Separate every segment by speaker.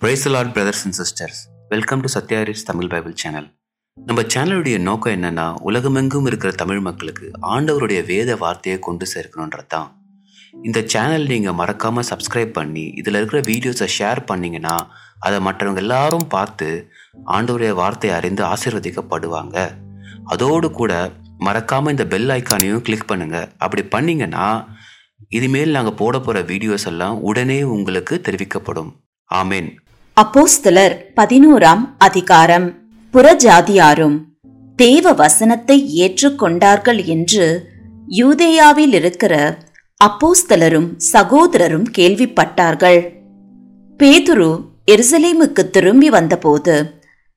Speaker 1: Praise lord brothers and sisters welcome to சத்யாரிஸ் Tamil Bible channel நம்ம சேனலுடைய நோக்கம் என்னன்னா உலகமெங்கும் இருக்கிற தமிழ் மக்களுக்கு ஆண்டவருடைய வேத வார்த்தையை கொண்டு சேர்க்கணுன்றது தான் இந்த சேனல் நீங்கள் மறக்காமல் சப்ஸ்கிரைப் பண்ணி இதில் இருக்கிற வீடியோஸை ஷேர் பண்ணீங்கன்னா அதை மற்றவங்க எல்லாரும் பார்த்து ஆண்டவருடைய வார்த்தையை அறிந்து ஆசீர்வதிக்கப்படுவாங்க. அதோடு கூட மறக்காமல் இந்த பெல் ஐக்கானையும் கிளிக் பண்ணுங்கள் அப்படி பண்ணிங்கன்னா இனிமேல் நாங்கள் போட போகிற வீடியோஸ் எல்லாம் உடனே உங்களுக்கு தெரிவிக்கப்படும். ஆமேன்.
Speaker 2: அப்போஸ்தலர் பதினோராம் அதிகாரம். புறஜாதியாரும் தேவ வசனத்தை ஏற்றுக்கொண்டார்கள் என்று யூதேயாவில் இருக்கிற அப்போஸ்தலரும் சகோதரரும் கேள்விப்பட்டார்கள். பேதுரு எருசலேமுக்கு திரும்பி வந்தபோது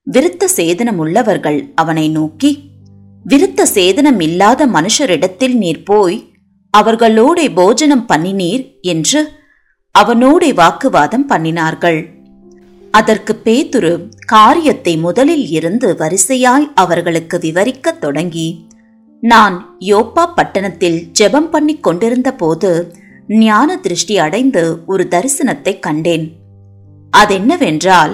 Speaker 2: விருத்த சேதனம் உள்ளவர்கள் அவனை நோக்கி விருத்த சேதனம் இல்லாத மனுஷரிடத்தில் நீர் போய் அவர்களோட போஜனம் பண்ணினீர் என்று அவனோடே வாக்குவாதம் பண்ணினார்கள். அதற்கு பேதுரு காரியத்தை முதலில் இருந்து வரிசையாய் அவர்களுக்கு விவரிக்கத் தொடங்கி நான் யோப்பா பட்டணத்தில் ஜெபம் பண்ணிக் கொண்டிருந்த போது ஞான திருஷ்டி அடைந்து ஒரு தரிசனத்தை கண்டேன். அதென்னவென்றால்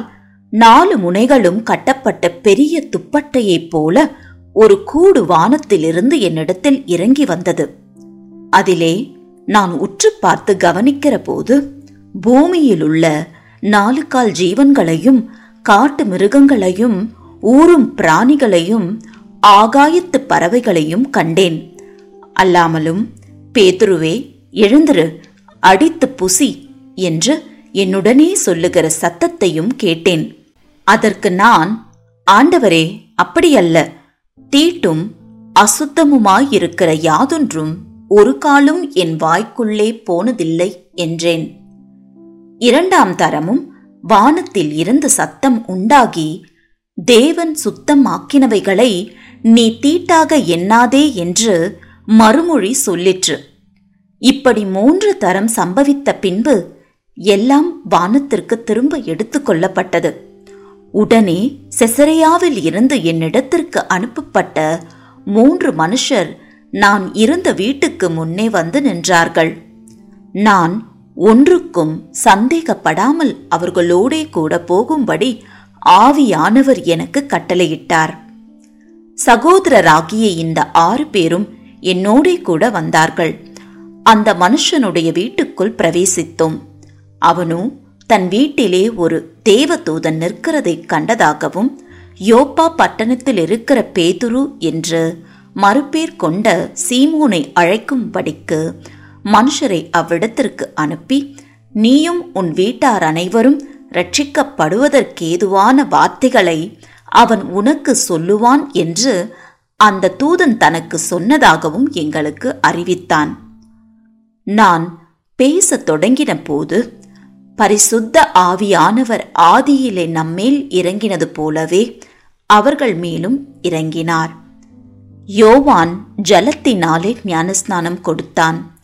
Speaker 2: நாலு முனைகளும் கட்டப்பட்ட பெரிய துப்பட்டையைப் போல ஒரு கூடு வானத்திலிருந்து என்னிடத்தில் இறங்கி வந்தது. அதிலே நான் உற்று பார்த்து கவனிக்கிற போது பூமியில் உள்ள நாலு கால் ஜீவன்களையும் காட்டு மிருகங்களையும் ஊறும் பிராணிகளையும் ஆகாயத்து பறவைகளையும் கண்டேன். அல்லாமலும் பேதுருவே எழுந்திரு அடித்து புசி என்று என்னுடனே சொல்லுகிற சத்தத்தையும் கேட்டேன். அதற்கு நான் ஆண்டவரே அப்படியல்ல. தீட்டும் அசுத்தமுமாயிருக்கிற யாதொன்றும் ஒரு காலும் என் வாய்க்குள்ளே போனதில்லை என்றேன். இரண்டாம் தரமும் வானத்தில் இருந்து சத்தம் உண்டாகி தேவன் சுத்தம் ஆக்கினவைகளை நீ தீட்டாக எண்ணாதே என்று மறுமொழி சொல்லிற்று. இப்படி மூன்று தரம் சம்பவித்த பின்பு எல்லாம் வானத்திற்கு திரும்ப எடுத்துக்கொள்ளப்பட்டது உடனே செசரையாவில் இருந்து என்னிடத்திற்கு அனுப்பப்பட்ட மூன்று மனுஷர் நான் இருந்த வீட்டுக்கு முன்னே வந்து நின்றார்கள். நான் ஒன்றுக்கும் சந்தேகப்படாமல் அவர்களோடே கூட போகும்படி ஆவியானவர் எனக்கு கட்டளையிட்டார். சகோதரராகிய இந்த ஆறு பேரும் என்னோடே கூட வந்தார்கள். அந்த மனுஷனுடைய வீட்டுக்குள் பிரவேசித்தோம். அவனோ தன் வீட்டிலே ஒரு தேவதூதன் நிற்கிறதைக் கண்டதாகவும் யோப்பா பட்டணத்தில் இருக்கிற பேதுரு என்று மறுபேர் கொண்ட சீமோனை அழைக்கும்படிக்கு மனுஷரை அவ்விடத்திற்கு அனுப்பி நீயும் உன் வீட்டார் அனைவரும் ரட்சிக்கப்படுவதற்கேதுவான வார்த்தைகளை அவன் உனக்கு சொல்லுவான் என்று அந்த தூதன் தனக்கு சொன்னதாகவும் எங்களுக்கு அறிவித்தான். நான் பேசத் தொடங்கின போது பரிசுத்த ஆவியானவர் ஆதியிலே நம்மேல் இறங்கினது போலவே அவர்கள் மேலும் இறங்கினார். யோவான் ஜலத்தினாலே ஞானஸ்நானம் கொடுத்தான்.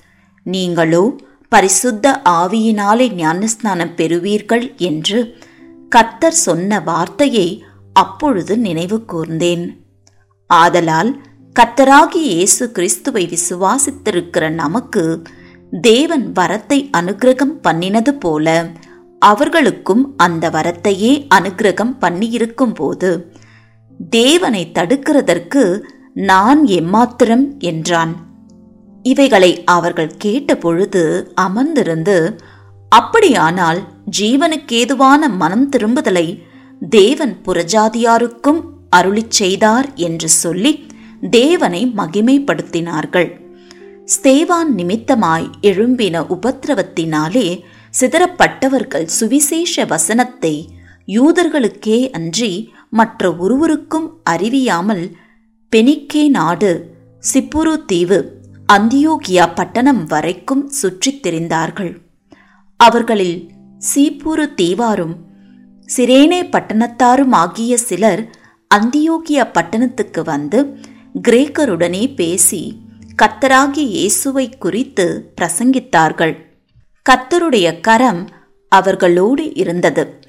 Speaker 2: நீங்களோ பரிசுத்த ஆவியினாலே ஞானஸ்நானம் பெறுவீர்கள் என்று கர்த்தர் சொன்ன வார்த்தையை அப்பொழுது நினைவு கூர்ந்தேன். ஆதலால் கர்த்தராகி இயேசு கிறிஸ்துவை விசுவாசித்திருக்கிற நமக்கு தேவன் வரத்தை அனுக்கிரகம் பண்ணினது போல அவர்களுக்கும் அந்த வரத்தையே அனுக்கிரகம் பண்ணியிருக்கும் போது தேவனை தடுக்கிறதற்கு நான் எம்மாத்திரம் என்றான். இவைகளை அவர்கள் கேட்டபொழுது அமர்ந்திருந்து அப்படியானால் ஜீவனுக்கேதுவான மனம் திரும்புதலை தேவன் புறஜாதியாருக்கும் அருளிச் செய்தார் என்று சொல்லி தேவனை மகிமைப்படுத்தினார்கள். ஸ்தேவான் நிமித்தமாய் எழும்பின உபத்திரவத்தினாலே சிதறப்பட்டவர்கள் சுவிசேஷ வசனத்தை யூதர்களுக்கே அன்றி மற்ற ஒருவருக்கும் அறிவியாமல் பெனிக்கே நாடு சிப்புரு தீவு அந்தியோகியா பட்டணம் வரைக்கும் சுற்றித் திரிந்தார்கள். அவர்களில் சீப்புரு தீவாரும் சிரேனே பட்டணத்தாரும் ஆகிய சிலர் அந்தியோகியா பட்டணத்துக்கு வந்து கிரேக்கருடனே பேசி கத்தராகிய இயேசுவை குறித்து பிரசங்கித்தார்கள். கத்தருடைய கரம் அவர்களோடு இருந்தது.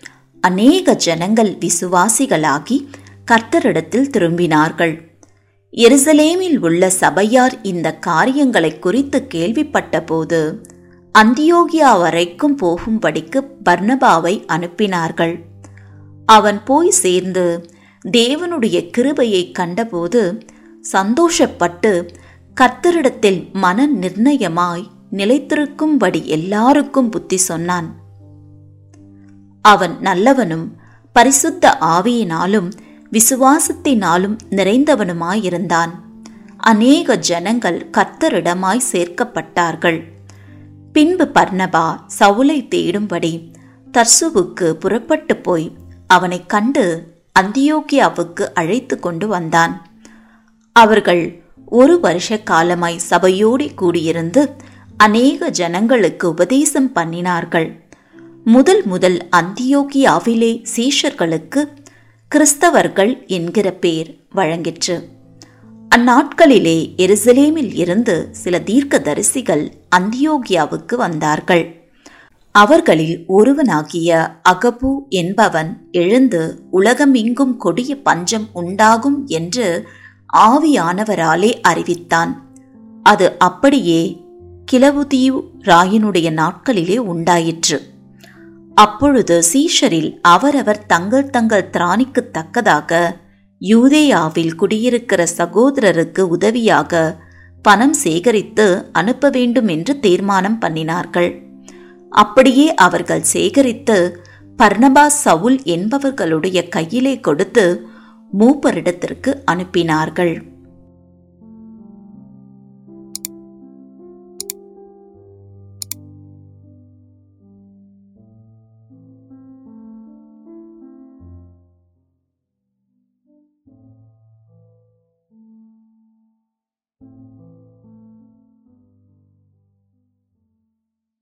Speaker 2: அநேக ஜனங்கள் விசுவாசிகளாகி கர்த்தரிடத்தில் திரும்பினார்கள். எருசலேமில் உள்ள சபையார் இந்த காரியங்களை குறித்து கேள்விப்பட்டபோது அந்தியோகியா வரைக்கும் போகும்படிக்கு பர்ணபாவை அனுப்பினார்கள். அவன் போய் சேர்ந்து தேவனுடைய கிருபையை கண்டபோது சந்தோஷப்பட்டு கர்த்தரிடத்தில் மன நிர்ணயமாய் நிலைத்திருக்கும்படி எல்லாருக்கும் புத்தி சொன்னான். அவன் நல்லவனும் பரிசுத்த ஆவியினாலும் விசுவாசத்தினாலும் நிறைந்தவனுமாயிருந்தான். அநேக ஜனங்கள் கர்த்தரிடமாய் சேர்க்கப்பட்டார்கள். பின்பு பர்ணபா சவுலை தேடும்படி தர்சுவுக்கு புறப்பட்டு போய் அவனை கண்டு அந்தியோக்கியாவுக்கு அழைத்து கொண்டு வந்தான். அவர்கள் ஒரு வருஷ காலமாய் சபையோடி கூடியிருந்து அநேக ஜனங்களுக்கு உபதேசம் பண்ணினார்கள். முதல் முதல் அந்தியோகியாவிலே சீஷர்களுக்கு கிறிஸ்தவர்கள் என்கிற பேர் வழங்கிற்று. அந்நாட்களிலே எருசலேமில் இருந்து சில தீர்க்கதரிசிகள் அந்தியோகியாவுக்கு வந்தார்கள். அவர்களில் ஒருவனாகிய அகபு என்பவன் எழுந்து உலகமெங்கும் கொடிய பஞ்சம் உண்டாகும் என்று ஆவியானவராலே அறிவித்தான். அது அப்படியே கிளவுதீவ் ராயனுடைய நாட்களிலே உண்டாயிற்று. அப்பொழுது சீஷரில் அவரவர் தங்கள் தங்கள் திராணிக்கு தக்கதாக யூதேயாவில் குடியிருக்கிற சகோதரருக்கு உதவியாக பணம் சேகரித்து அனுப்ப வேண்டும் என்று தீர்மானம் பண்ணினார்கள். அப்படியே அவர்கள் சேகரித்து பர்னபா சவுல் என்பவர்களுடைய கையிலே கொடுத்து மூப்பரிடத்திற்கு அனுப்பினார்கள்.